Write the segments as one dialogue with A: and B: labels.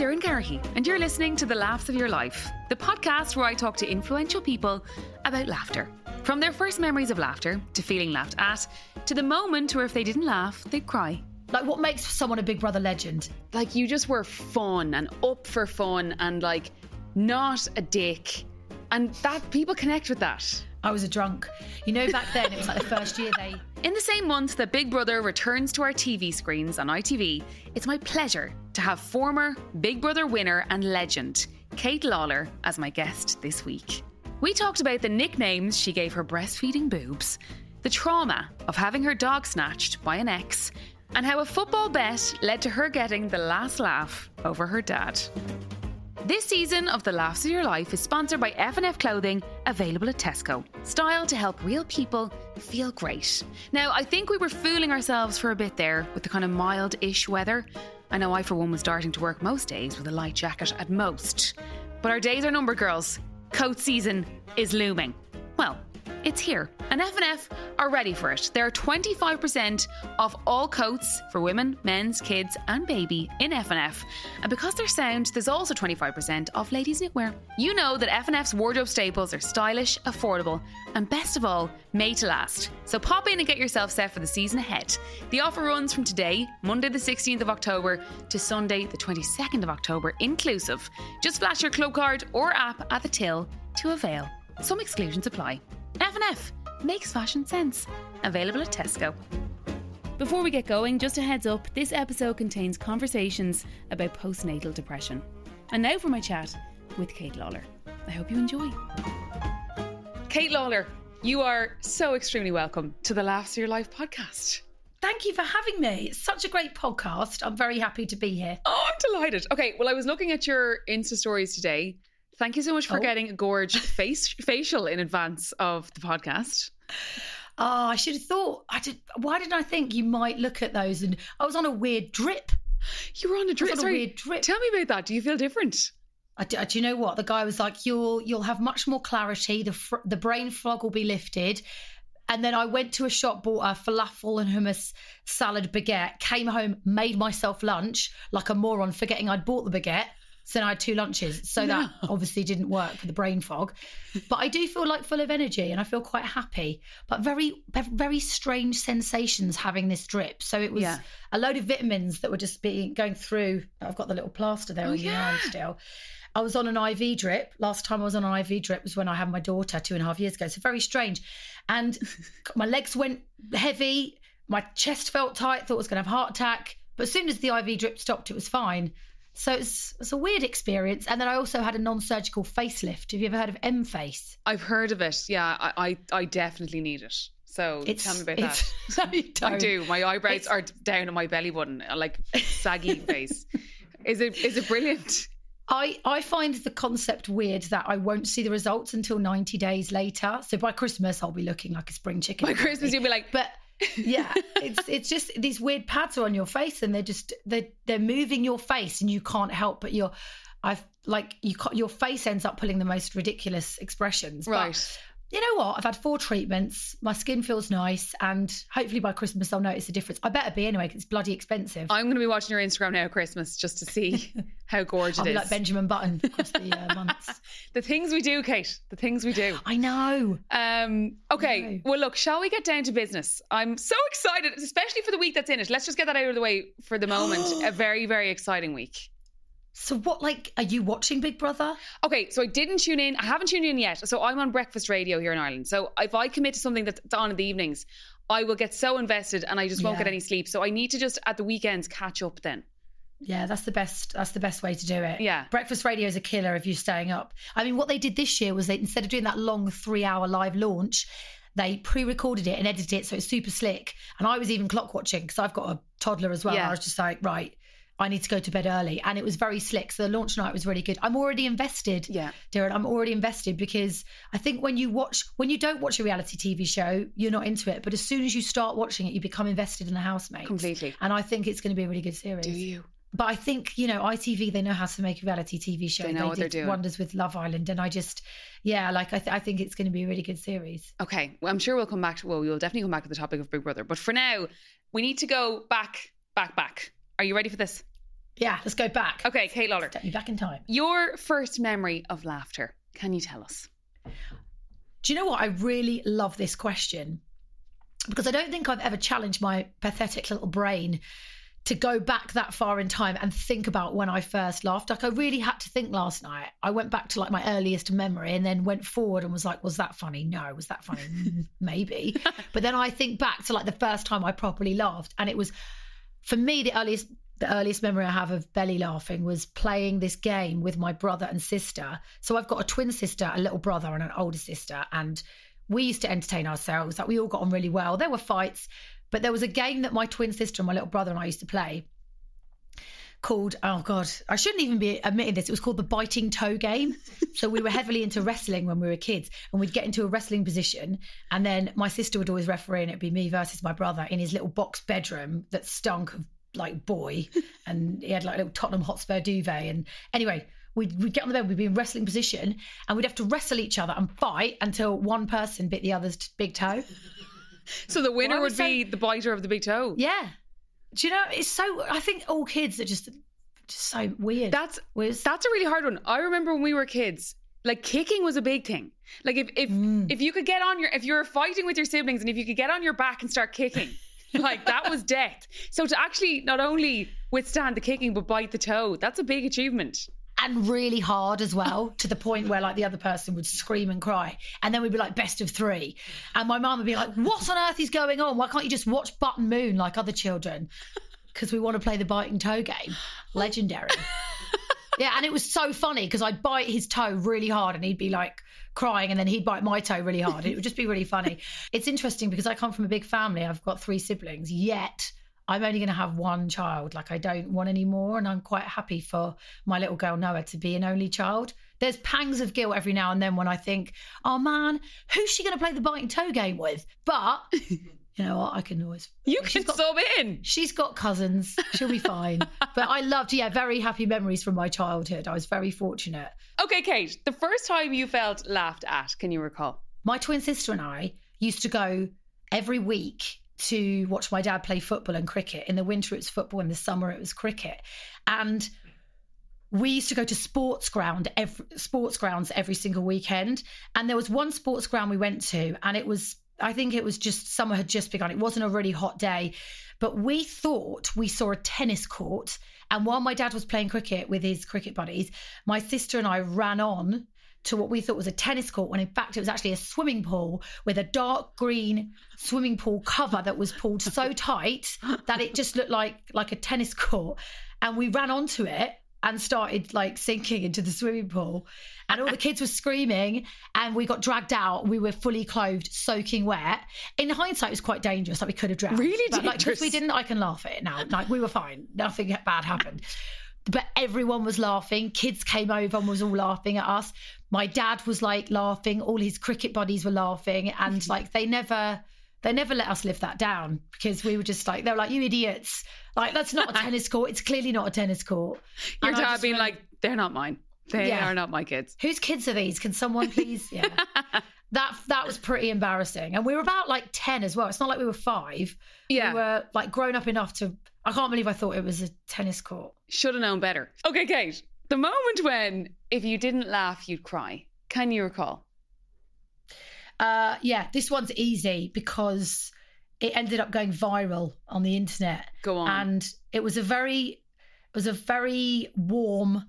A: Doireann Garrihy, and you're listening to The Laughs of Your Life, the podcast where I talk to influential people about laughter. From their first memories of laughter, to feeling laughed at, to the moment where if they didn't laugh, they'd cry.
B: Like, what makes someone a Big Brother legend?
A: Like, you just were fun and up for fun and, like, not a dick. And that people connect with that.
B: I was a drunk. You know, back then it was like the first year they.
A: In the same month that Big Brother returns to our TV screens on ITV, it's my pleasure to have former Big Brother winner and legend, Kate Lawler, as my guest this week. We talked about the nicknames she gave her breastfeeding boobs, the trauma of having her dog snatched by an ex, and how a football bet led to her getting the last laugh over her dad. This season of The Laughs of Your Life is sponsored by F&F Clothing, available at Tesco. Style to help real people feel great. Now, I think we were fooling ourselves for a bit there with the kind of mild-ish weather. I know I, for one, was starting to work most days with a light jacket at most. But our days are numbered, girls. Coat season is looming. Well, it's here, and F&F are ready for it. There are 25% off all coats for women, men's, kids, and baby in F&F. And because they're sound, there's also 25% off ladies' knitwear. You know that F&F's wardrobe staples are stylish, affordable, and best of all, made to last. So pop in and get yourself set for the season ahead. The offer runs from today, Monday the 16th of October, to Sunday the 22nd of October, inclusive. Just flash your club card or app at the till to avail. Some exclusions apply. F&F makes fashion sense. Available at Tesco. Before we get going, just a heads up this episode contains conversations about postnatal depression. And now for my chat with Kate Lawler. I hope you enjoy. Kate Lawler, you are so extremely welcome to the Laughs of Your Life podcast.
B: Thank you for having me. It's such a great podcast. I'm very happy to be here.
A: Oh, I'm delighted. Okay, well, I was looking at your Insta stories today. Thank you so much for
B: Oh.
A: getting a gorge face facial in advance of the podcast.
B: Oh, I should have thought. I did. Why didn't I think you might look at those? And I was on a weird drip.
A: You were on a drip.
B: on a weird drip.
A: Tell me about that. Do you feel different?
B: I, do, uh, do you know what? The guy was like, "You'll you'll have much more clarity. The fr- the brain fog will be lifted." And then I went to a shop, bought a falafel and hummus salad baguette, came home, made myself lunch like a moron, forgetting I'd bought the baguette. So then I had two lunches. So that obviously didn't work for the brain fog. But I do feel like full of energy and I feel quite happy. But very, very strange sensations having this drip. So it was
A: Yeah.
B: a load of vitamins that were just being going through. I've got the little plaster there
A: Oh,
B: on the arm still. I was on an IV drip. Last time I was on an IV drip was when I had my daughter two and a half years ago. So very strange. And my legs went heavy. My chest felt tight. Thought I was going to have a heart attack. But as soon as the IV drip stopped, it was fine. So it's, it's a weird experience. And then I also had a non-surgical facelift. Have you ever heard of Emface?
A: I've heard of it. Yeah, I, I, I definitely need it. So
B: It's,
A: tell me about
B: No,
A: that. I
B: don't.
A: My eyebrows
B: It's-
A: are down on my belly button, like saggy face. Is it is it brilliant?
B: I, I find the concept weird that I won't see the results until 90 days later. So by Christmas, I'll be looking like a spring chicken.
A: By Christmas, you'll be like,
B: But yeah, it's it's just these weird pads are on your face and they're just they're they're moving your face and you can't help but you're I've like you your face ends up pulling the most ridiculous expressions. But
A: right.
B: You know what? I've had four treatments. My skin feels nice, and hopefully by Christmas I'll notice a difference. I better be anyway because it's bloody expensive.
A: I'm going to be watching your Instagram now at Christmas just to see how gorgeous
B: I'll
A: it
B: be
A: is.
B: like Benjamin Button across the uh, months.
A: the things we do, Kate. The things we do.
B: I know.
A: Um, okay.
B: No.
A: Well, look, shall we get down to business? I'm so excited, especially for the week that's in it. Let's just get that out of the way for the moment. a very, very exciting week.
B: So what? Like, are you watching Big Brother?
A: Okay, so I didn't tune in. I haven't tuned in yet. So I'm on breakfast radio here in Ireland. So if I commit to something that's on in the evenings, I will get so invested and I just won't
B: Yeah.
A: get any sleep. So I need to just at the weekends catch up then.
B: Yeah, that's the best. That's the best way to do it.
A: Yeah.
B: breakfast radio is a killer if you're staying up. I mean, what they did this year was they instead of doing that long three-hour live launch, they pre-recorded it and edited it so it's super slick. And I was even clock watching because I've got a toddler as well.
A: Yeah.
B: I was just like, right, I need to go to bed early, and it was very slick. So the launch night was really good. I'm already invested.
A: Yeah.
B: Doireann, I'm already invested because I think when you watch, when you don't watch a reality TV show, you're not into it. But as soon as you start watching it, you become invested in the housemates.
A: Completely.
B: And I think it's going to be a really good series.
A: Do you?
B: But I think, you know, ITV, they know how to make a reality TV show.
A: They know what they're
B: did
A: doing.
B: wonders with Love Island. And I just, yeah, like, I, th- I think it's going to be a really good series.
A: Okay. Well, I'm sure we'll come back to, well, we'll definitely come back to the topic of Big Brother. But for now, we need to go back, back, back. Are you ready for this?
B: Yeah, let's go back.
A: Okay, Kate Lawler.
B: Take me back in time.
A: Your first memory of laughter. Can you tell us?
B: Do you know what? I really love this question because I don't think I've ever challenged my pathetic little brain to go back that far in time and think about when I first laughed. Like I really had to think last night. I went back to like my earliest memory and then went forward and was like, was that funny? No. Was that funny? Mm, Maybe. but then I think back to like the first time I properly laughed and it was for me the earliest the earliest memory I have of belly laughing was playing this game with my brother and sister. So I've got a twin sister, a little brother, and an older sister, and we used to entertain ourselves. Like we all got on really well. There were fights, but there was a game that my twin sister and my little brother and I used to play called oh god i shouldn't even be admitting this it was called the biting toe game so we were heavily into wrestling when we were kids and we'd get into a wrestling position and then my sister would always referee and it'd be me versus my brother in his little box bedroom that stunk of like boy and he had like a little tottenham hotspur duvet and anyway we'd, we'd get on the bed we'd be in wrestling position and we'd have to wrestle each other and fight until one person bit the other's t- big toe
A: So the winner would be the biter of the big toe.
B: yeah do you know it's so i think all kids are just just so weird
A: That's
B: Weird.
A: that's a really hard one. I remember when we were kids, like kicking was a big thing. Like if if
B: Mm.
A: if you could get on your if you were fighting with your siblings and if you could get on your back and start kicking, like that was death. So to actually not only withstand the kicking but bite the toe, that's a big achievement.
B: and really hard as well to the point where like the other person would scream and cry. And then we'd be like best of three. And my mum would be like what on earth is going on? Why can't you just watch button moon like other children? Because we want to play the biting toe game. Legendary. Yeah and it was so funny because i'd bite his toe really hard and he'd be like crying and then he'd bite my toe really hard it would just be really funny it's interesting because i come from a big family i've got three siblings yet I'm only going to have one child. Like, I don't want any more. And I'm quite happy for my little girl, Noah, to be an only child. There's pangs of guilt every now and then when I think, oh man, who's she going to play the biting toe game with? But you know what? I can always.
A: You can
B: got-
A: sub in.
B: She's got cousins. She'll be fine. but I loved, yeah, very happy memories from my childhood. I was very fortunate.
A: Okay, Kate, the first time you felt laughed at, can you recall?
B: My twin sister and I used to go every week to watch my dad play football and cricket. In the winter, it was football. In the summer, it was cricket. And we used to go to sports ground every, sports grounds every single weekend. And there was one sports ground we went to, and it was I think it was just summer had just begun. It wasn't a really hot day, but we thought we saw a tennis court. And while my dad was playing cricket with his cricket buddies, my sister and I ran on to what we thought was a tennis court when in fact it was actually a swimming pool with a dark green swimming pool cover that was pulled so tight that it just looked like like a tennis court and we ran onto it and started like sinking into the swimming pool and all the kids were screaming and we got dragged out we were fully clothed soaking wet in hindsight it was quite dangerous like we could have drowned
A: Really
B: but like
A: dangerous.
B: we didn't i can laugh at it now like we were fine nothing bad happened but everyone was laughing. Kids came over and was all laughing at us. My dad was like laughing. All his cricket buddies were laughing, and like they never, they never let us live that down because we were just like they were like, "You idiots! Like that's not a tennis court. It's clearly not a tennis court."
A: Your
B: And
A: dad being
B: went,
A: like, they're not mine. They
B: Yeah.
A: are not my kids.
B: "Whose kids are these? Can someone please?" Yeah. That that was pretty embarrassing, and we were about like ten as well. It's not like we were five.
A: Yeah.
B: We were like grown up enough to. I can't believe I thought it was a tennis court.
A: Should have known better. Okay, Kate. The moment when if you didn't laugh, you'd cry. Can you recall?
B: Uh, yeah, this one's easy because it ended up going viral on the internet,
A: Go on.
B: and it was a very, it was a very warm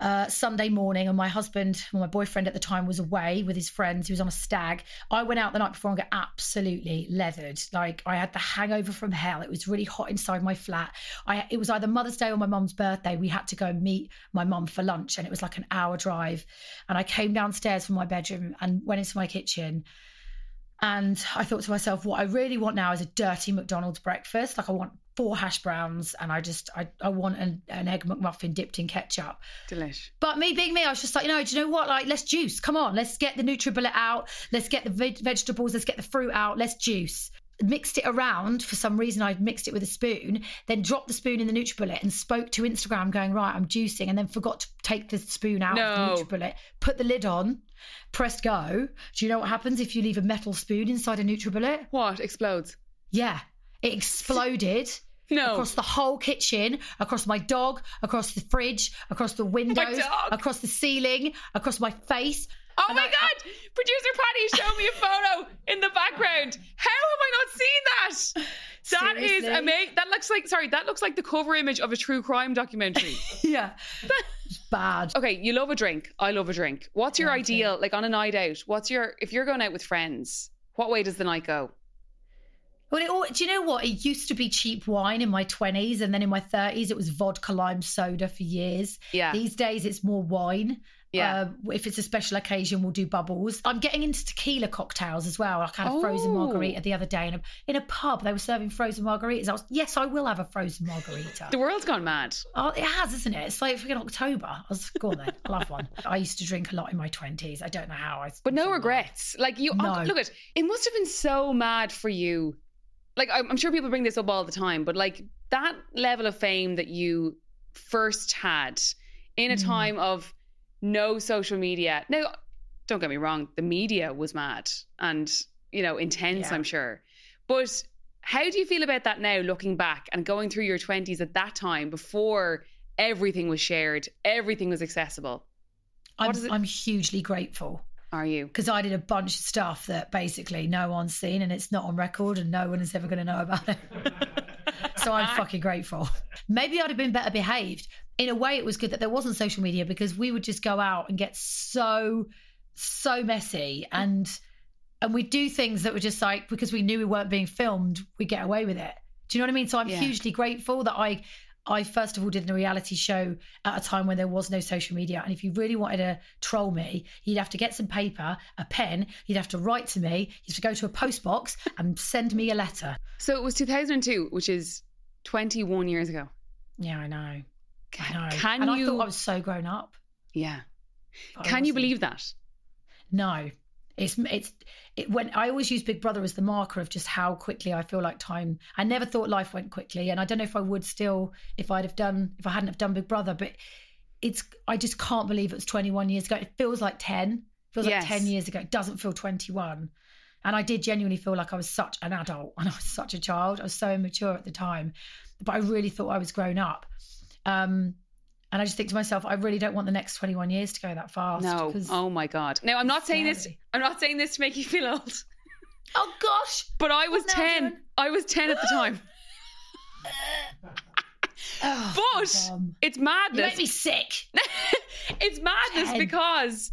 B: uh, Sunday morning, and my husband, well, my boyfriend at the time, was away with his friends. He was on a stag. I went out the night before and got absolutely leathered. Like I had the hangover from hell. It was really hot inside my flat. I it was either Mother's Day or my mum's birthday. We had to go and meet my mum for lunch, and it was like an hour drive. And I came downstairs from my bedroom and went into my kitchen. And I thought to myself, what I really want now is a dirty McDonald's breakfast. Like I want four hash browns and I just I, I want an, an egg McMuffin dipped in ketchup.
A: Delish.
B: But me being me, I was just like, you know, do you know what? Like, let's juice. Come on, let's get the NutriBullet out. Let's get the veg- vegetables. Let's get the fruit out. Let's juice. Mixed it around for some reason. I'd mixed it with a spoon, then dropped the spoon in the NutriBullet and spoke to Instagram, going right, I'm juicing, and then forgot to take the spoon out
A: No.
B: of the NutriBullet. Put the lid on, pressed go. Do you know what happens if you leave a metal spoon inside a NutriBullet?
A: What explodes?
B: Yeah, it exploded.
A: No.
B: across the whole kitchen, across my dog, across the fridge, across the windows, across the ceiling, across my face.
A: Oh
B: And
A: my
B: I-
A: god! Producer Patty showed me a photo in the background. How have I not seen that? That is
B: Seriously?
A: amazing. That looks like sorry, that looks like the cover image of a true crime documentary.
B: Yeah, bad.
A: okay, you love a drink. I love a drink. What's your
B: I
A: ideal like on a night out? What's your if you're going out with friends? What way does the night go?
B: Well, it, do you know what? It used to be cheap wine in my 20s, and then in my 30s, it was vodka lime soda for years.
A: Yeah.
B: These days, it's more wine.
A: Yeah.
B: Uh, if it's a special occasion, we'll do bubbles. I'm getting into tequila cocktails as well. Like I had a frozen
A: Oh.
B: margarita the other day in a, in a pub. They were serving frozen margaritas. I was, yes, I will have a frozen margarita.
A: the world's gone mad.
B: Oh, it has, isn't it? It's like freaking October. I was go on then. I'll have one. I used to drink a lot in my twenties. I don't know how I.
A: But no regrets. Like you,
B: No.
A: look at it It must have been so mad for you. Like I'm I'm sure people bring this up all the time, but like that level of fame that you first had in a
B: Mm.
A: time of no social media. Now, don't get me wrong, the media was mad and you know intense.
B: Yeah.
A: I'm sure, but how do you feel about that now, looking back and going through your 20s at that time before everything was shared, everything was accessible?
B: I'm,
A: it-
B: I'm hugely grateful
A: Are you?
B: because I did a bunch of stuff that basically no one's seen and it's not on record and no one is ever going to know about it. so I'm fucking grateful. Maybe I'd have been better behaved. In a way, it was good that there wasn't social media because we would just go out and get so, so messy and and we'd do things that were just like because we knew we weren't being filmed, we get away with it. Do you know what I mean? So I'm
A: Yeah.
B: hugely grateful that I I first of all did a reality show at a time when there was no social media. And if you really wanted to troll me, you'd have to get some paper, a pen, you'd have to write to me, you'd have to go to a post box and send me a letter.
A: So it was 2002, which is 21 years ago.
B: Yeah, I know. I know.
A: Can
B: and
A: you?
B: I thought I was so grown up.
A: yeah.
B: but
A: Can you believe that?
B: No. It's it's it when I always use Big Brother as the marker of just how quickly I feel like time. I never thought life went quickly, and I don't know if I would still if I'd have done if I hadn't have done Big Brother. But it's I just can't believe it was 21 years ago. It feels like 10. It feels
A: Yes.
B: like 10 years ago. It doesn't feel 21. And I did genuinely feel like I was such an adult and I was such a child. I was so immature at the time, but I really thought I was grown up. Um, and I just think to myself, I really don't want the next 21 years to go that fast.
A: No. Oh my God. Now I'm not saying this. I'm not saying this to make you feel old.
B: oh gosh.
A: But I was
B: What
A: 10.
B: Jen?
A: I was 10 at the time.
B: Oh,
A: But it's madness.
B: you make me sick.
A: it's madness
B: 10.
A: because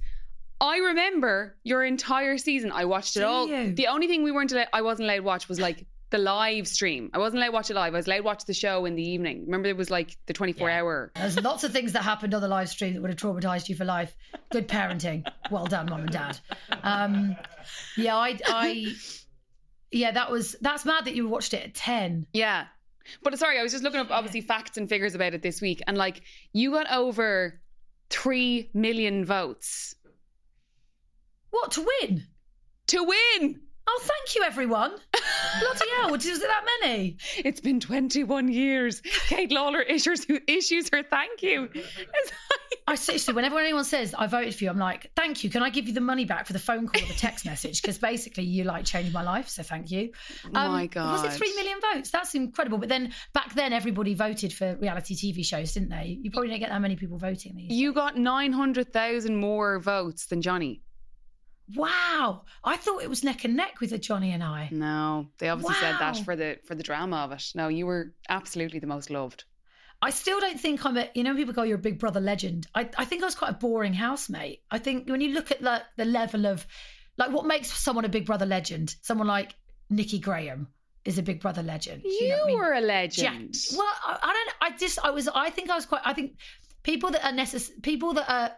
A: I remember your entire season. I watched it
B: Do
A: all.
B: you?
A: The only thing we weren't allowed, I wasn't allowed to watch was like the live stream. I wasn't allowed to watch it live. I was allowed to watch the show in the evening. Remember, it was like the 24
B: Yeah.
A: hour.
B: There's lots of things that happened on the live stream that would have traumatized you for life. Good parenting. Well done, mom and dad. Um, yeah, I, I, yeah, that was that's mad that you watched it at ten.
A: Yeah. But sorry, I was just looking up obviously facts and figures about it this week. And like, you got over 3 million votes
B: What to win?
A: to win.
B: Oh, thank you, everyone. Bloody hell, was it that many?
A: It's been 21 years. Kate Lawler issues, issues her thank you.
B: I seriously, whenever anyone says I voted for you, I'm like, thank you. Can I give you the money back for the phone call or the text message? Because basically, you like changed my life, so thank you. Um,
A: My God, Was
B: it three million votes? That's incredible. But then back then, everybody voted for reality TV shows, didn't they? You probably didn't get that many people voting these.
A: You got 900,000 more votes than Jonny.
B: Wow, I thought it was neck and neck with the Jonny and I.
A: No, they obviously said that for the for the drama of it. No, you were absolutely the most loved.
B: I still don't think I'm a. You know, people go, "You're a Big Brother legend." I, I think I was quite a boring housemate. I think when you look at the the level of, like, what makes someone a Big Brother legend? Someone like Nikki Graham is a Big Brother legend.
A: You,
B: know I mean?
A: were a legend.
B: well, I, I don't. I just. I was. I think I was quite. I think people that are necess- People that are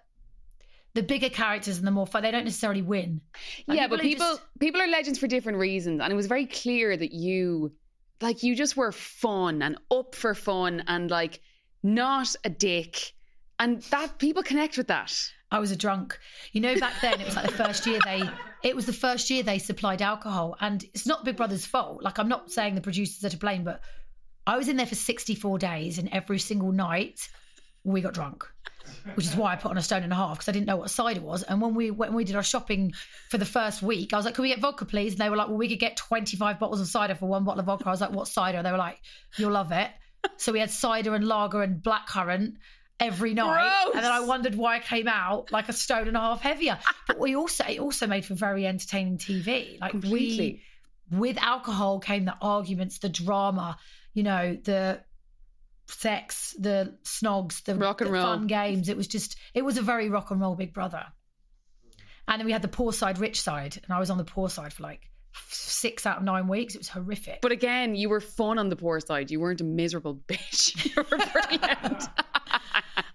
B: the bigger characters and the more fun. They don't necessarily win. Like,
A: yeah, but people
B: just-
A: people are legends for different reasons, and it was very clear that you, like, you just were fun and up for fun and like not a dick, and that people connect with that.
B: I was a drunk. You know, back then it was like the first year they. It was the first year they supplied alcohol, and it's not Big Brother's fault. Like I'm not saying the producers are to blame, but I was in there for 64 days, and every single night we got drunk. Which is why I put on a stone and a half because I didn't know what cider was. And when we when we did our shopping for the first week, I was like, "Can we get vodka, please?" And they were like, "Well, we could get 25 bottles of cider for one bottle of vodka." I was like, "What cider?" They were like, "You'll love it." So we had cider and lager and blackcurrant every night,
A: Gross.
B: and then I wondered why I came out like a stone and a half heavier. But we also it also made for very entertaining TV. Like
A: Completely.
B: we with alcohol came the arguments, the drama, you know, the sex, the snogs, the
A: Rock and
B: the
A: roll.
B: fun games. It was just, it was a very rock and roll Big Brother. And then we had the poor side, rich side, and I was on the poor side for like six out of nine weeks. It was horrific.
A: But again, you were fun on the poor side. You weren't a miserable bitch. You were brilliant.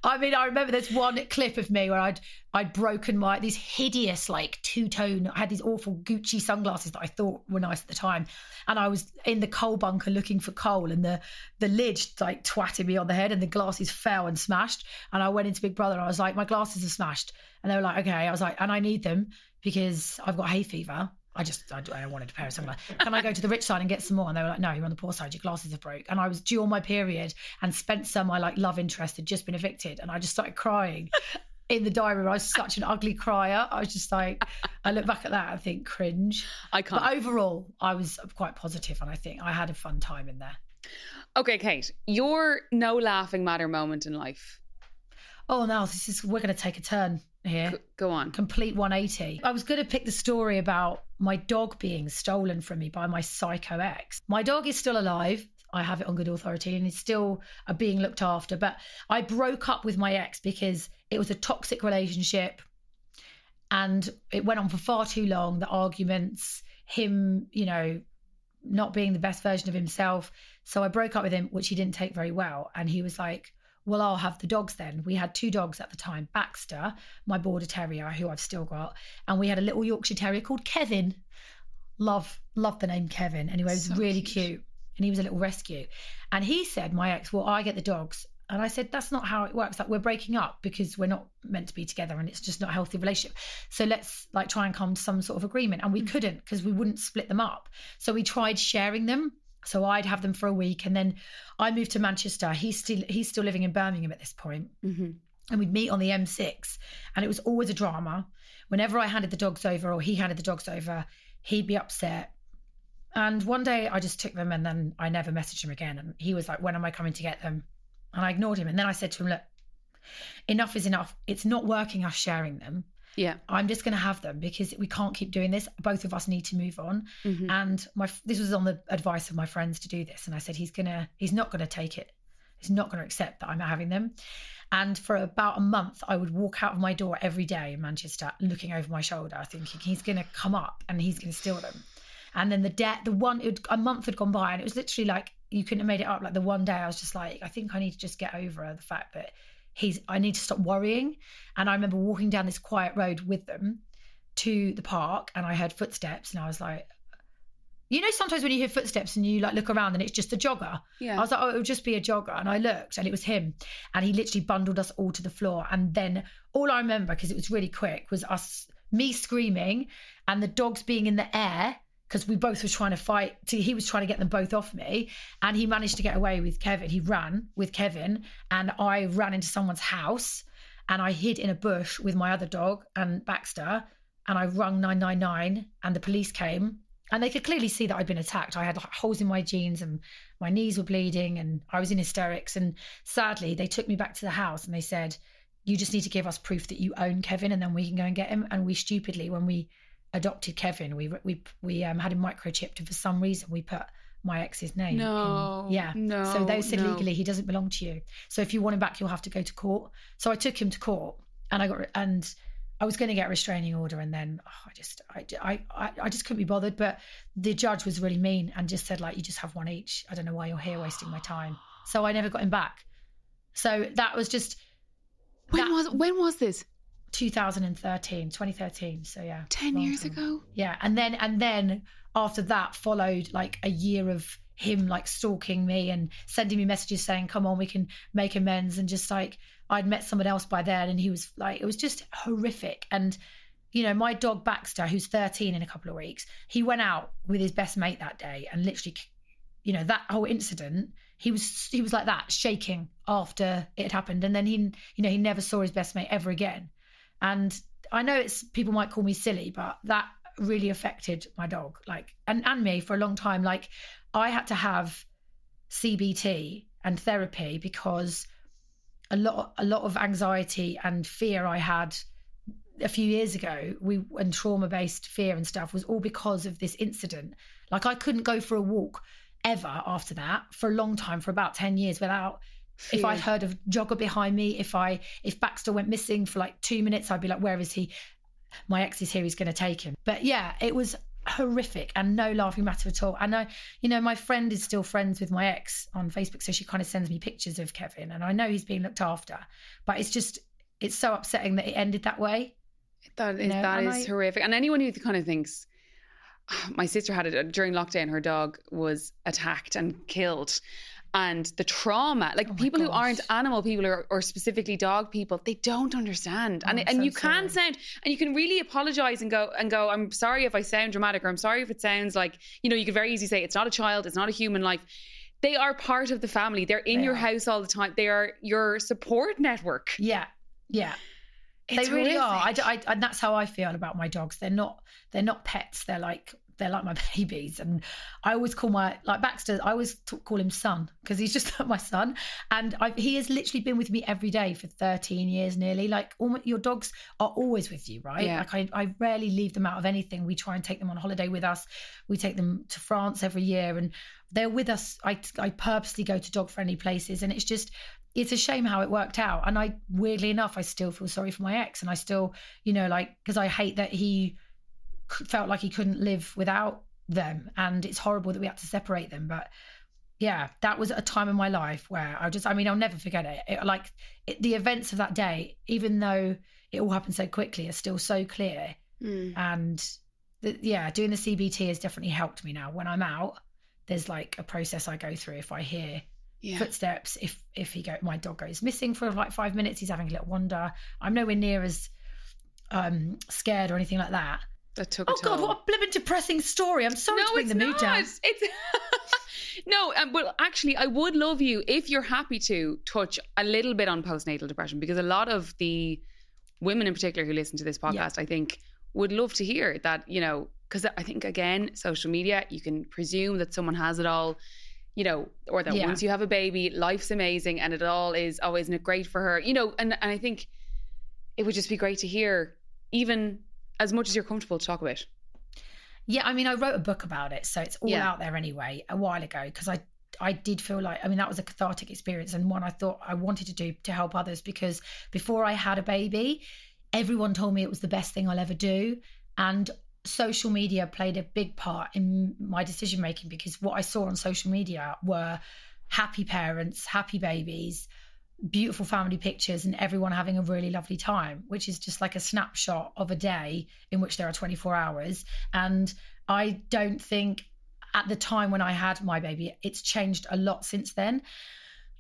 B: I mean, I remember there's one clip of me where I'd I'd broken my these hideous like two tone. I had these awful Gucci sunglasses that I thought were nice at the time, and I was in the coal bunker looking for coal, and the the lid like twatted me on the head, and the glasses fell and smashed. And I went into Big Brother, and I was like, my glasses are smashed, and they were like, okay. I was like, and I need them because I've got hay fever. I just I, I wanted a pair of sunglasses. Can I go to the rich side and get some more? And they were like, no, you're on the poor side. Your glasses are broke. And I was due on my period, and Spencer, my like love interest, had just been evicted, and I just started crying in the diary room. I was such an ugly crier. I was just like, I look back at that and think cringe.
A: I can't.
B: But overall, I was quite positive, and I think I had a fun time in there.
A: Okay, Kate, your no laughing matter moment in life.
B: Oh no, this is we're going to take a turn here.
A: Go on.
B: complete 180. I was going to pick the story about my dog being stolen from me by my psycho ex. My dog is still alive. I have it on good authority and is still uh, being looked after. But I broke up with my ex because it was a toxic relationship and it went on for far too long. The arguments, him, you know, not being the best version of himself. So I broke up with him, which he didn't take very well. And he was like, well, I'll have the dogs then. We had two dogs at the time Baxter, my border terrier, who I've still got, and we had a little Yorkshire terrier called Kevin. Love, love the name Kevin. Anyway, it was
A: So
B: really
A: cute.
B: cute. And he was a little rescue. And he said, my ex, well, I get the dogs. And I said, that's not how it works. Like, we're breaking up because we're not meant to be together and it's just not a healthy relationship. So let's like try and come to some sort of agreement. And we hmm. couldn't because we wouldn't split them up. So we tried sharing them. So I'd have them for a week and then I moved to Manchester. He's still he's still living in Birmingham at this point
A: hmm
B: and we'd meet on the M6 and it was always a drama. Whenever I handed the dogs over or he handed the dogs over, he'd be upset. And one day I just took them and then I never messaged him again. And he was like, When am I coming to get them? And I ignored him. And then I said to him, Look, enough is enough. It's not working us sharing them.
A: Yeah.
B: I'm just going to have them because we can't keep doing this. Both of us need to move on.
A: Mhm.
B: And my this was on the advice of my friends to do this, and I said he's gonna he's not gonna take it. He's not gonna accept that I'm having them. And for about a month, I would walk out of my door every day in Manchester, looking over my shoulder, thinking he's gonna come up and he's gonna steal them. And then the debt the one, it would, a month had gone by, and it was literally like you couldn't have made it up. Like the one day, I was just like, I think I need to just get over the fact that he's. I need to stop worrying. And I remember walking down this quiet road with them to the park, and I heard footsteps, and I was like, you know, sometimes when you hear footsteps and you like look around and it's just a jogger.
A: Yeah.
B: I was like, oh, it would just be a jogger. And I looked and it was him. And he literally bundled us all to the floor. And then all I remember, because it was really quick, was us, me screaming and the dogs being in the air because we both were trying to fight. To, he was trying to get them both off me. And he managed to get away with Kevin. He ran with Kevin. And I ran into someone's house and I hid in a bush with my other dog and Baxter. And I rung 999 and the police came and they could clearly see that I'd been attacked. I had holes in my jeans and my knees were bleeding and I was in hysterics. And sadly, they took me back to the house and they said, You just need to give us proof that you own Kevin and then we can go and get him. And we stupidly, when we adopted Kevin, we we we um, had him microchipped and for some reason we put my ex's name. in-
A: No,
B: yeah.
A: no,
B: So they said
A: no.
B: legally he doesn't belong to you. So if you want him back, you'll have to go to court. So I took him to court and I got and I was going to get a restraining order and then oh, I just I, I I I just couldn't be bothered. But the judge was really mean and just said like you just have one each. I don't know why you're here wasting my time. So I never got him back. So that was just
A: When
B: that-
A: was when was this?
B: 2013, 2013. So yeah,
A: Ten years
B: time.
A: ago.
B: Yeah, and then and then after that followed like a year of him like stalking me and sending me messages saying, "Come on, we can make amends," and just like I'd met someone else by then, and he was like, it was just horrific. And you know, my dog Baxter, who's 13 in a couple of weeks, he went out with his best mate that day, and literally, you know, that whole incident. he was he was like that, shaking after it had happened, and then he you know he never saw his best mate ever again. And I know it's people might call me silly, but that really affected my dog, like and and me for a long time. Like I had to have CBT and therapy because a lot a lot of anxiety and fear I had a few years ago we and trauma based fear and stuff was all because of this incident like i couldn't go for a walk ever after that for a long time for about 10 years without fear. if I'd heard of jogger behind me if i if baxter went missing for like two minutes i'd be like where is he my ex is here he's going to take him but yeah it was horrific and no laughing matter at all. And I, you know, my friend is still friends with my ex on Facebook, so she kind of sends me pictures of Kevin, and I know he's being looked after, but it's just it's so upsetting that it ended that way.
A: That is you know? that is I, horrific. And anyone who kind of thinks ah, my sister had it uh, during lockdown, her dog was attacked and killed. And the trauma, like oh people gosh. who aren't animal people or, or, specifically dog people, they don't understand. Oh, and and so you can sound and you can really apologize and go and go, I'm sorry if I sound dramatic or I'm sorry if it sounds like, you know, you could very easily say it's not a child, it's not a human life they are part of the family. They're in they your are. house all the time. They are your support network.
B: Yeah. Yeah. It's they really horrific. are. I, I, and that's how I feel about my dogs. They're not they're not pets. They're like they're like my babies. And I always call my like Baxter. I always t- call him son because he's just like my son. And I, he has literally been with me every day for 13 years nearly. Like all your dogs are always with you, right? Yeah. Like I, I rarely leave them out of anything. We try and take them on holiday with us. We take them to France every year, and they're with us. I I purposely go to dog friendly places, and it's just it's a shame how it worked out. And I, weirdly enough, I still feel sorry for my ex. And I still, you know, like, because I hate that he felt like he couldn't live without them. And it's horrible that we had to separate them. But yeah, that was a time in my life where I just, I mean, I'll never forget it. it like it, the events of that day, even though it all happened so quickly, are still so clear. Mm. And the, yeah, doing the CBT has definitely helped me now. When I'm out, there's like a process I go through if I hear yeah. footsteps. If if he go, my dog goes missing for like five minutes, he's having a little wander. I'm nowhere near as um, scared or anything like that.
A: That took.
B: Oh God, what a blibbing depressing story! I'm sorry no, to bring the mood down. It's
A: no, um, well, actually, I would love you if you're happy to touch a little bit on postnatal depression because a lot of the women in particular who listen to this podcast, yeah. I think, would love to hear that. You know, because I think again, social media, you can presume that someone has it all you know, or that yeah. once you have a baby, life's amazing and it all is always great for her, you know, and, and I think it would just be great to hear, even as much as you're comfortable to talk about.
B: Yeah, I mean, I wrote a book about it, so it's all yeah. out there anyway, a while ago, because I I did feel like I mean that was a cathartic experience and one I thought I wanted to do to help others because before I had a baby, everyone told me it was the best thing I'll ever do, and social media played a big part in my decision making because what I saw on social media were happy parents, happy babies, beautiful family pictures, and everyone having a really lovely time, which is just like a snapshot of a day in which there are 24 hours. And I don't think at the time when I had my baby, it's changed a lot since then.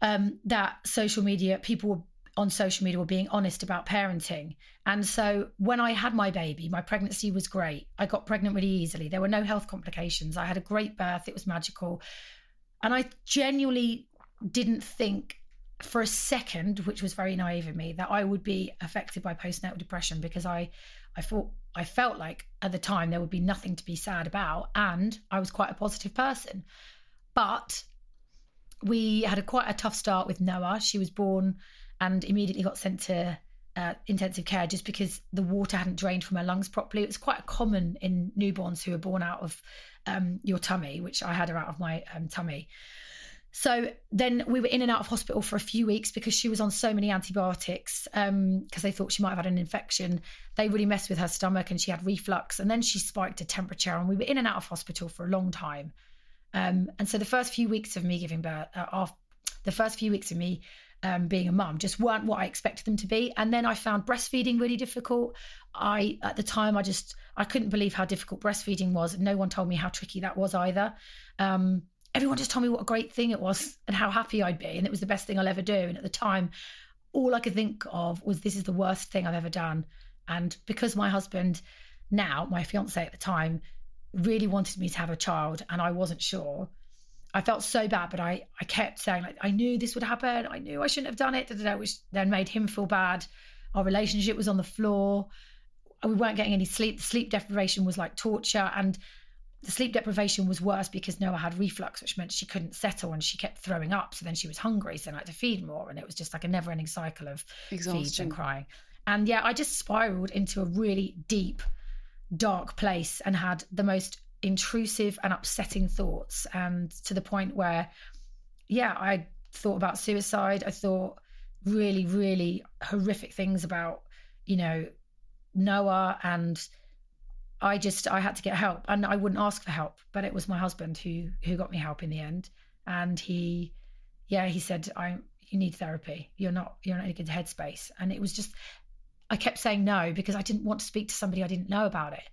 B: Um, that social media, people were on social media were being honest about parenting. And so when I had my baby, my pregnancy was great. I got pregnant really easily. There were no health complications. I had a great birth. It was magical. And I genuinely didn't think for a second, which was very naive of me, that I would be affected by postnatal depression because I I thought I felt like at the time there would be nothing to be sad about and I was quite a positive person. But we had a quite a tough start with Noah. She was born and immediately got sent to uh, intensive care just because the water hadn't drained from her lungs properly. It was quite common in newborns who are born out of um, your tummy, which I had her out of my um, tummy. So then we were in and out of hospital for a few weeks because she was on so many antibiotics because um, they thought she might have had an infection. They really messed with her stomach and she had reflux. And then she spiked a temperature and we were in and out of hospital for a long time. Um, and so the first few weeks of me giving birth, uh, the first few weeks of me um, being a mum just weren't what I expected them to be. And then I found breastfeeding really difficult. I at the time I just I couldn't believe how difficult breastfeeding was. No one told me how tricky that was either. Um, everyone just told me what a great thing it was and how happy I'd be, and it was the best thing I'll ever do. And at the time, all I could think of was this is the worst thing I've ever done. And because my husband now, my fiance at the time, really wanted me to have a child, and I wasn't sure. I felt so bad, but I, I kept saying like I knew this would happen. I knew I shouldn't have done it, which then made him feel bad. Our relationship was on the floor. We weren't getting any sleep. The sleep deprivation was like torture, and the sleep deprivation was worse because Noah had reflux, which meant she couldn't settle and she kept throwing up. So then she was hungry, so I had to feed more, and it was just like a never-ending cycle of feeds
A: Exhaustion.
B: and crying. And yeah, I just spiraled into a really deep, dark place and had the most intrusive and upsetting thoughts, and to the point where, yeah, I thought about suicide. I thought really, really horrific things about, you know, Noah and I just I had to get help and I wouldn't ask for help, but it was my husband who who got me help in the end. And he yeah, he said, I you need therapy. You're not you're not in a good headspace. And it was just I kept saying no because I didn't want to speak to somebody I didn't know about it.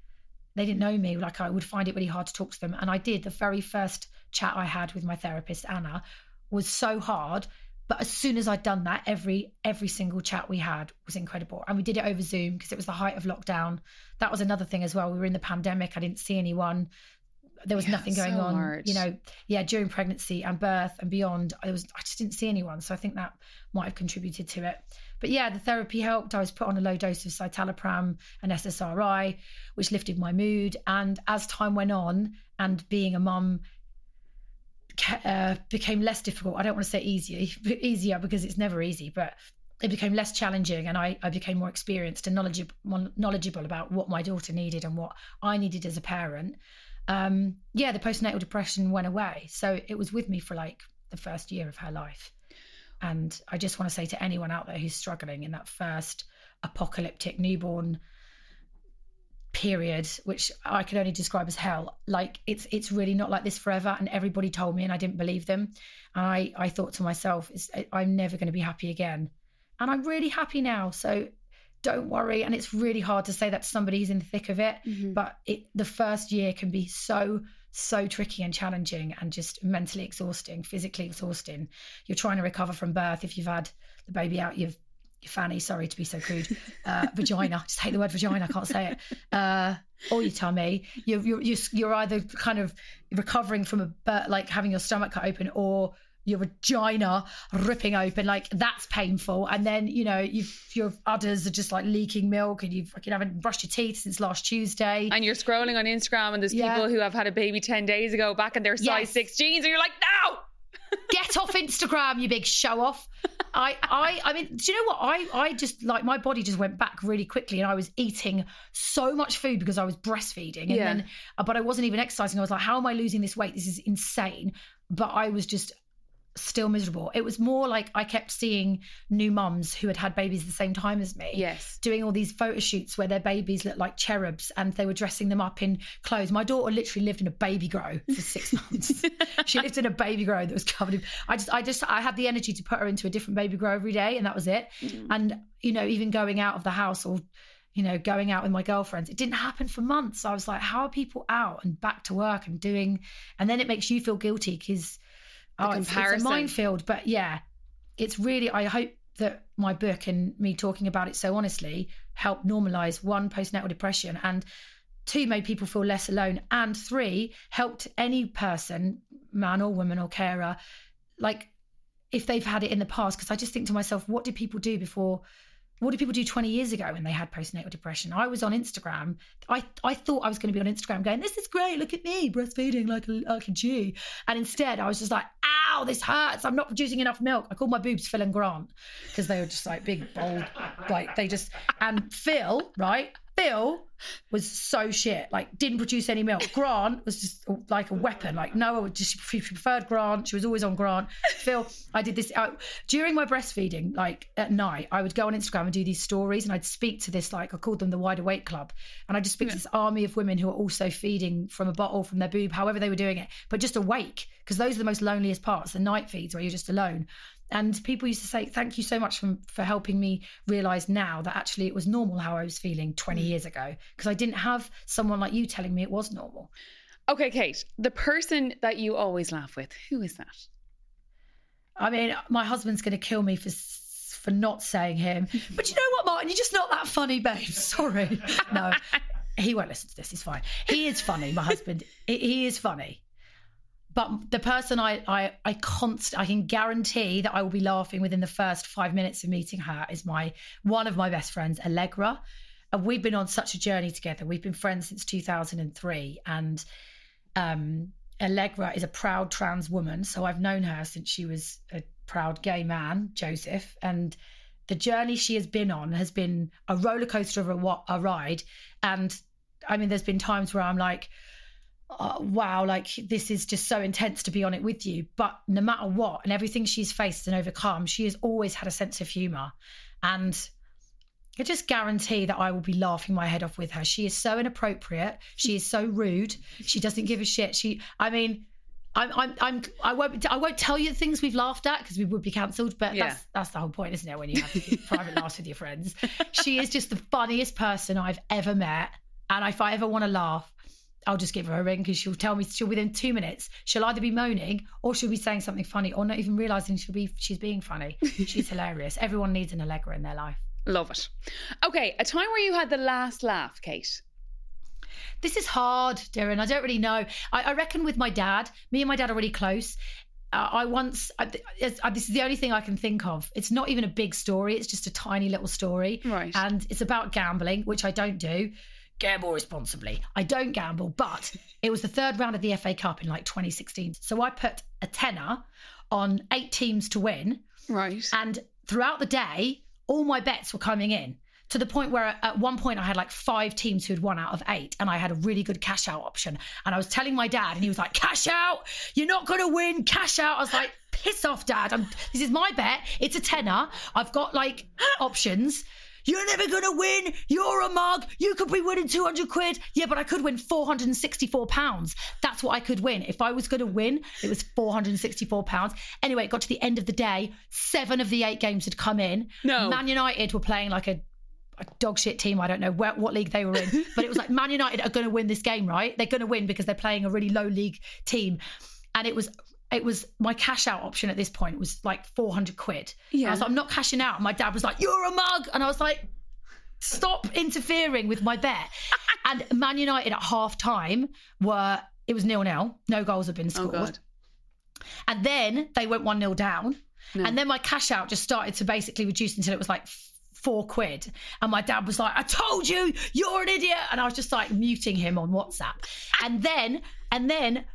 B: They didn't know me, like I would find it really hard to talk to them. And I did. The very first chat I had with my therapist, Anna, was so hard. But as soon as I'd done that, every every single chat we had was incredible. And we did it over Zoom because it was the height of lockdown. That was another thing as well. We were in the pandemic. I didn't see anyone. There was
A: Yeah,
B: nothing going
A: so
B: on.
A: hard.
B: You know, yeah, during pregnancy and birth and beyond, I was I just didn't see anyone. So I think that might have contributed to it. But yeah, the therapy helped. I was put on a low dose of citalopram and SSRI, which lifted my mood. And as time went on, and being a mum uh, became less difficult. I don't want to say easier, easier because it's never easy, but it became less challenging, and I, I became more experienced and knowledgeable, more knowledgeable about what my daughter needed and what I needed as a parent. Um, yeah, the postnatal depression went away, so it was with me for like the first year of her life. And I just want to say to anyone out there who's struggling in that first apocalyptic newborn period, which I can only describe as hell. Like it's it's really not like this forever. And everybody told me, and I didn't believe them. And I I thought to myself, it's, I'm never going to be happy again. And I'm really happy now. So don't worry. And it's really hard to say that to somebody who's in the thick of it.
A: Mhm.
B: But it the first year can be so so tricky and challenging and just mentally exhausting, physically exhausting. You're trying to recover from birth if you've had the baby out your fanny. Sorry to be so crude. Uh, vagina. Just hate the word vagina. I can't say it. Uh, or your tummy. You're, you're you're you're either kind of recovering from a birth, like having your stomach cut open, or your vagina ripping open. Like that's painful. And then you know you've, your udders are just like leaking milk, and you fucking haven't brushed your teeth since last Tuesday.
A: And you're scrolling on Instagram, and there's
B: Yeah.
A: people who have had a baby 10 days ago back in their size
B: Yes.
A: six jeans, and you're like, no!
B: Get off Instagram, you big show off. I, I, I mean, do you know what? I, I just like my body just went back really quickly, and I was eating so much food because I was breastfeeding, and
A: Yeah.
B: then, uh, but I wasn't even exercising. I was like, how am I losing this weight? This is insane. But I was just still miserable. It was more like I kept seeing new mums who had had babies the same time as me
A: Yes.
B: doing all these photo shoots where their babies looked like cherubs and they were dressing them up in clothes. My daughter literally lived in a baby grow for six months. she lived in a baby grow that was covered in. I just, I just, I had the energy to put her into a different baby grow every day, and that was it.
A: Mm.
B: And you know, even going out of the house or, you know, going out with my girlfriends, it didn't happen for months. I was like, how are people out and back to work and doing? And then it makes you feel guilty because oh, it's, it's a minefield. But yeah, it's really. I hope that my book and me talking about it so honestly helped normalize one postnatal depression and two made people feel less alone and three helped any person man or woman or carer like if they've had it in the past because i just think to myself what did people do before what did people do 20 years ago when they had postnatal depression? I was on instagram. I i thought i was going to be on instagram going this is great look at me breastfeeding like a, like a g. And instead i was just like ow this hurts. I'm not producing enough milk. I called my boobs phil and grant because they were just like big bold like they just and phil right phil was so shit like didn't produce any milk. Grant was just like a weapon. Like noah would just she preferred grant. She was always on grant. Phil i did this I, during my breastfeeding like at night i would go on instagram and do these stories and i'd speak to this like i called them the wide awake club and i'd just speak to this army of women who are also feeding from a bottle from their boob however they were doing it but just awake because those are the most loneliest parts the night feeds where you're just alone and people used to say thank you so much for, for helping me realize now that actually it was normal how i was feeling 20 mm. years ago because i didn't have someone like you telling me it was normal.
A: Okay, Kate, the person that you always laugh with, who is that?
B: i mean my husband's going to kill me for for not saying him. But you know what martin? You're just not that funny babe. Sorry. No he won't listen to this. He's fine. He is funny my husband. He, he is funny but the person I I I const I can guarantee that I will be laughing within the first five minutes of meeting her is my one of my best friends, Allegra. And we've been on such a journey together. We've been friends since 2003, and um, Allegra is a proud trans woman. So I've known her since she was a proud gay man, Joseph, and the journey she has been on has been a roller coaster of a, a ride. And I mean, there's been times where I'm like, oh, wow, like this is just so intense to be on it with you. But no matter what, and everything she's faced and overcome, she has always had a sense of humor. And I just guarantee that I will be laughing my head off with her. She is so inappropriate. She is so rude. She doesn't give a shit. She, I mean, I'm, I'm, I'm, I won't, I won't tell you the things we've laughed at because we would be cancelled. But
A: Yeah.
B: that's, that's the whole point, isn't it? When you have private laughs with your friends, she is just the funniest person I've ever met. And if I ever want to laugh, I'll just give her a ring because she'll tell me she'll within two minutes she'll either be moaning or she'll be saying something funny or not even realizing she'll be she's being funny. She's hilarious. Everyone needs an Allegra in their life.
A: Love it. Okay, a time where you had the last laugh, Kate.
B: This is hard, Doireann. I don't really know. I, I reckon with my dad, me and my dad are really close. Uh, I once, I, uh, this is the only thing I can think of. It's not even a big story, it's just a tiny little story.
A: Right.
B: And it's about gambling, which I don't do. Gamble responsibly. I don't gamble, but it was the third round of the FA Cup in like 2016. So I put a tenner on eight teams to win.
A: Right.
B: And throughout the day, all my bets were coming in to the point where at one point I had like five teams who had won out of eight, and I had a really good cash out option. And I was telling my dad, and he was like, "Cash out! You're not going to win. Cash out!" I was like, "Piss off, dad! I'm, this is my bet. It's a tenner. I've got like options." You're never going to win. You're a mug. You could be winning 200 quid. Yeah, but I could win 464 pounds. That's what I could win. If I was going to win, it was 464 pounds. Anyway, it got to the end of the day. Seven of the eight games had come in.
A: No.
B: Man United were playing like a, a dog shit team. I don't know where, what league they were in, but it was like Man United are going to win this game, right? They're going to win because they're playing a really low league team. And it was it was my cash out option at this point was like 400 quid. And
A: Yeah.
B: I was like, I'm not cashing out. My dad was like, You're a mug. And I was like, Stop interfering with my bet. and Man United at half time were, it was nil nil. No goals had been scored.
A: Oh
B: scored.
A: God.
B: And then they went 1 0 down.
A: No.
B: And then my cash out just started to basically reduce until it was like four quid. And my dad was like, I told you, you're an idiot. And I was just like muting him on WhatsApp. And then, and then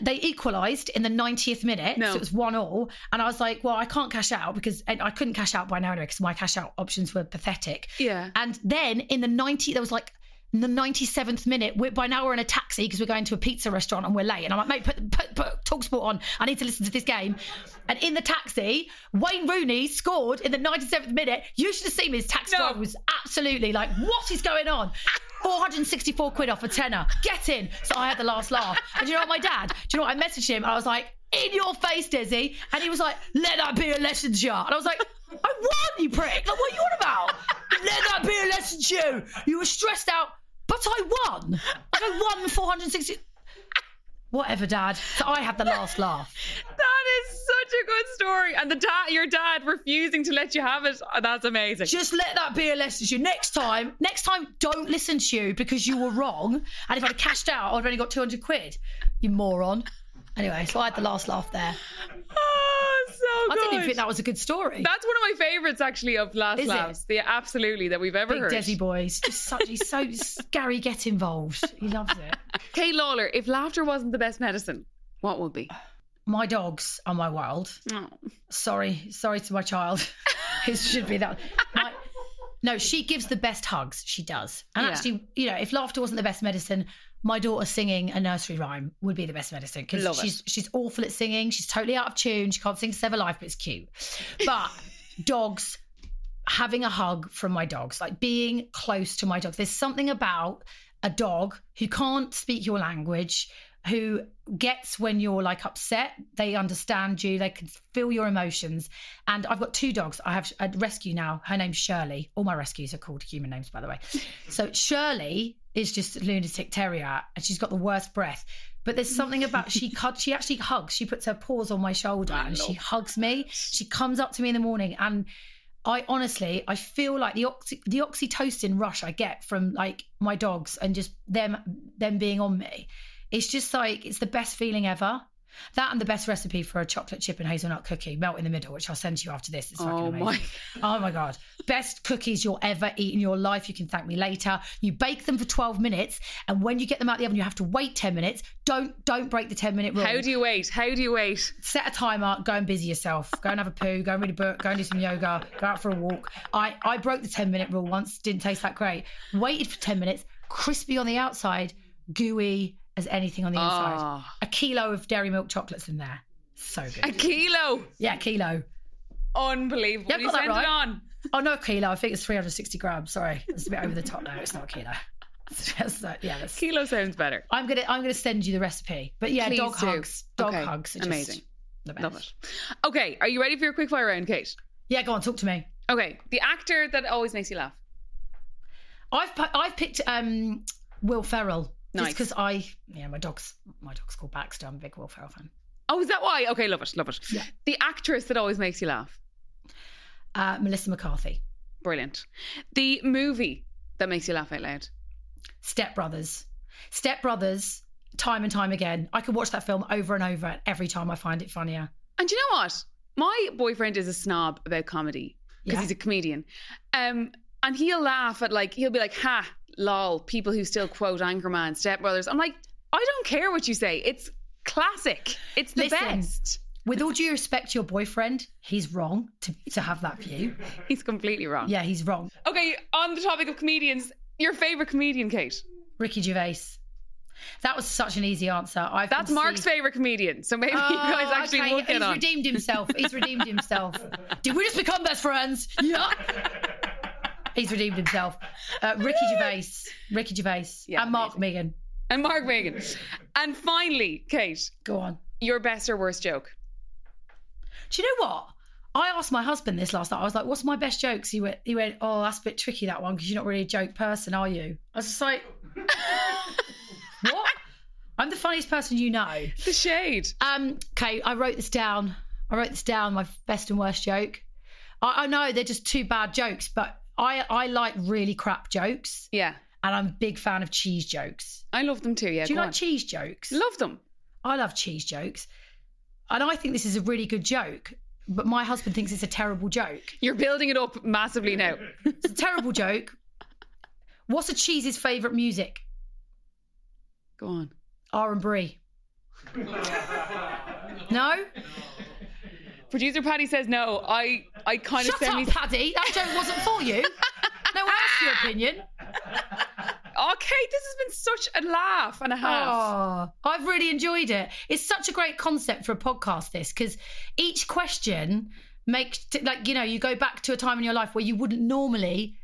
B: they equalised in the 90th minute.
A: No.
B: So it was one all. And I was like, well, I can't cash out because and I couldn't cash out by now anyway because my cash out options were pathetic.
A: Yeah.
B: And then in the 90, there was like the 97th minute, we're, by now we're in a taxi because we're going to a pizza restaurant and we're late. And I'm like, mate, put, put, put Talksport on. I need to listen to this game. And in the taxi, Wayne Rooney scored in the 97th minute. You should have seen. His taxi
A: No.
B: driver was absolutely like, what is going on? 464 quid off a tenner. Get in. So I had the last laugh. And you know what, my dad? Do you know what? I messaged him and I was like, in your face, Dizzy. And he was like, let that be a lesson you. And I was like, I won, you prick. Like, what are you on about? Let that be a lesson to you. You were stressed out, but I won. I won 460. Whatever, Dad. So I had the last laugh.
A: That is such a good story. And the dad, your dad refusing to let you have it. oh, that's amazing.
B: Just let that be a lesson to you. Next time, next time, don't listen to you because you were wrong. And if I'd cashed out, I'd have only got 200 quid. You moron. Anyway, so I had the last laugh there.
A: oh, so good.
B: I didn't even think that was a good story.
A: That's one of my favourites, actually, of Last
B: Is it?
A: Laughs. The absolutely that we've ever
B: Big
A: heard.
B: Desi boys, just such, he's so scary, get involved. He loves it.
A: Kate Lawler, if laughter wasn't the best medicine, what would be?
B: My dogs are my world.
A: Oh.
B: Sorry, sorry to my child. it should be that. My, no, she gives the best hugs. She does. And
A: Yeah.
B: actually, you know, if laughter wasn't the best medicine, my daughter singing a nursery rhyme would be the best medicine because
A: Love it.
B: she's she's awful at singing. She's totally out of tune. She can't sing Sever Life, but it's cute. But dogs, having a hug from my dogs, like being close to my dogs. There's something about a dog who can't speak your language, who gets when you're like upset. They understand you. They can feel your emotions. And I've got two dogs. I have a rescue now. Her name's Shirley. All my rescues are called human names, by the way. So Shirley is just a lunatic terrier, and she's got the worst breath. But there's something about she cut. She actually hugs. She puts her paws on my shoulder and she hugs me. She comes up to me in the morning and I honestly, I feel like the oxy, the oxytocin rush I get from like my dogs and just them them being on me. It's just like it's the best feeling ever. That and the best recipe for a chocolate chip and hazelnut cookie, melt in the middle, which I'll send to you after this. It's fucking
A: Oh
B: amazing.
A: my.
B: Oh my god. Best cookies you'll ever eat in your life. You can thank me later. You bake them for 12 minutes and when you get them out the oven you have to wait 10 minutes. Don't don't break the 10 minute rule.
A: How do you wait? How do you wait?
B: Set a timer, go and busy yourself. Go and have a poo, go and read a book, go and do some yoga, go out for a walk. I I broke the 10 minute rule once, didn't taste that great. Waited for 10 minutes, crispy on the outside, gooey as anything on the inside.
A: Ah.
B: A kilo of dairy milk chocolates in there. So good.
A: A kilo.
B: Yeah, a kilo.
A: Unbelievable.
B: Yeah,
A: you
B: got that
A: send it
B: right.
A: on?
B: Oh, no, kilo. I think it's 360 grams. Sorry. It's a bit over the top now. It's not a kilo. Just, uh, yeah, that's,
A: Kilo sounds better.
B: I'm gonna I'm gonna send you the recipe. But yeah,
A: Please
B: dog
A: do.
B: hugs. Dog
A: Okay,
B: hugs. Are just
A: amazing.
B: The best.
A: Love it. Okay, are you ready for your quick fire round, Kate?
B: Yeah, go on, talk to me.
A: Okay, the actor that always makes you laugh.
B: I've I've picked um Will Ferrell
A: Nice.
B: because I yeah my dog's my dog's called Baxter. I'm a big Will Ferrell fan.
A: Oh, is that why? Okay, love it, love it.
B: Yeah.
A: The actress that always makes you laugh.
B: Uh, Melissa McCarthy,
A: Brilliant. The movie that makes you laugh out loud.
B: Step Brothers, Step Brothers. Time and time again, I could watch that film over and over. and Every time I find it funnier.
A: And you know what? My boyfriend is a snob about comedy because
B: Yeah.
A: he's a comedian. Um, and he'll laugh at like he'll be like, "Ha, lol." People who still quote Anchorman, Step Brothers. I'm like, I don't care what you say. It's classic. It's the
B: Listen.
A: best.
B: With all due respect to your boyfriend, he's wrong to, to have that view.
A: He's completely wrong.
B: Yeah, he's wrong.
A: Okay, on the topic of comedians, your favorite comedian, Kate?
B: Ricky Gervais. That was such an easy answer. I've
A: That's Mark's favorite comedian. So maybe you ah, guys
B: Oh,
A: actually
B: okay.
A: get
B: He's
A: on.
B: redeemed himself. He's redeemed himself. Did we just become best friends? Yeah. He's redeemed himself. Uh, Ricky Gervais. Ricky Gervais.
A: Yeah,
B: and Mark Megan.
A: And Mark Megan. And finally, Kate,
B: Go on.
A: your best or worst joke?
B: Do you know what? I asked my husband this last night. I was like, "What's my best jokes?" He went, "He went, oh, that's a bit tricky that one because you're not really a joke person, are you?" I was just like, "What? I'm the funniest person you know."
A: The shade.
B: Um, okay, I wrote this down. I wrote this down. My best and worst joke. I, I know they're just two bad jokes, but I I like really crap jokes,
A: Yeah.
B: and I'm a big fan of cheese jokes.
A: I love them too. Yeah.
B: Do you like
A: on.
B: cheese jokes?
A: Love them.
B: I love cheese jokes, and I think this is a really good joke. But my husband thinks it's a terrible joke.
A: You're building it up massively now.
B: It's a terrible joke. What's a cheese's favourite music?
A: Go on.
B: R and Brie. No?
A: Producer Paddy says no. I I kind
B: Shut
A: of
B: up. Paddy. That joke wasn't for you. No one asked your opinion.
A: Okay, this has been such a laugh and a half.
B: Oh, I've really enjoyed it. It's such a great concept for a podcast, this, because each question makes, like, you know, you go back to a time in your life where you wouldn't normally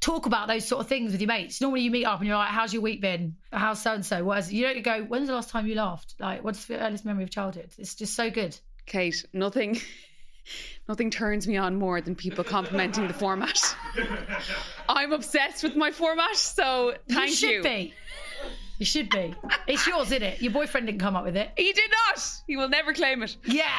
B: talk about those sort of things with your mates. Normally you meet up and you're like, how's your week been? How's so and so? Whereas you don't go, when's the last time you laughed? Like, what's the earliest memory of childhood? It's just so good.
A: Kate, nothing nothing turns me on more than people complimenting the format. I'm obsessed with my format, so thank
B: you should be. You should be. It's yours, isn't it? Your boyfriend didn't come up with it.
A: He did not. He will never claim it.
B: Yeah.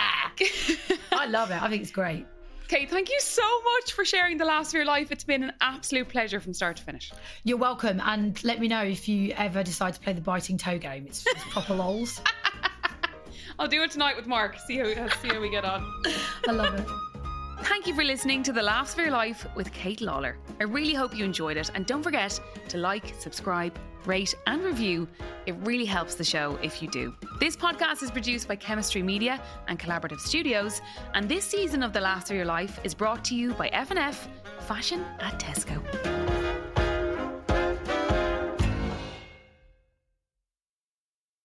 B: I love it. I think it's great.
A: Kate, thank you so much for sharing the last of your life. It's been an absolute pleasure from start to finish.
B: You're welcome. And let me know if you ever decide to play the biting toe game. It's, it's proper lols.
A: I'll do it tonight with Mark. See how see how we get on.
B: I love it.
A: Thank you for listening to The Laughs of Your Life with Kate Lawler. I really hope you enjoyed it, and don't forget to like, subscribe, rate, and review. It really helps the show if you do. This podcast is produced by Chemistry Media and Collaborative Studios, and this season of The Laughs of Your Life is brought to you by F&F Fashion at Tesco.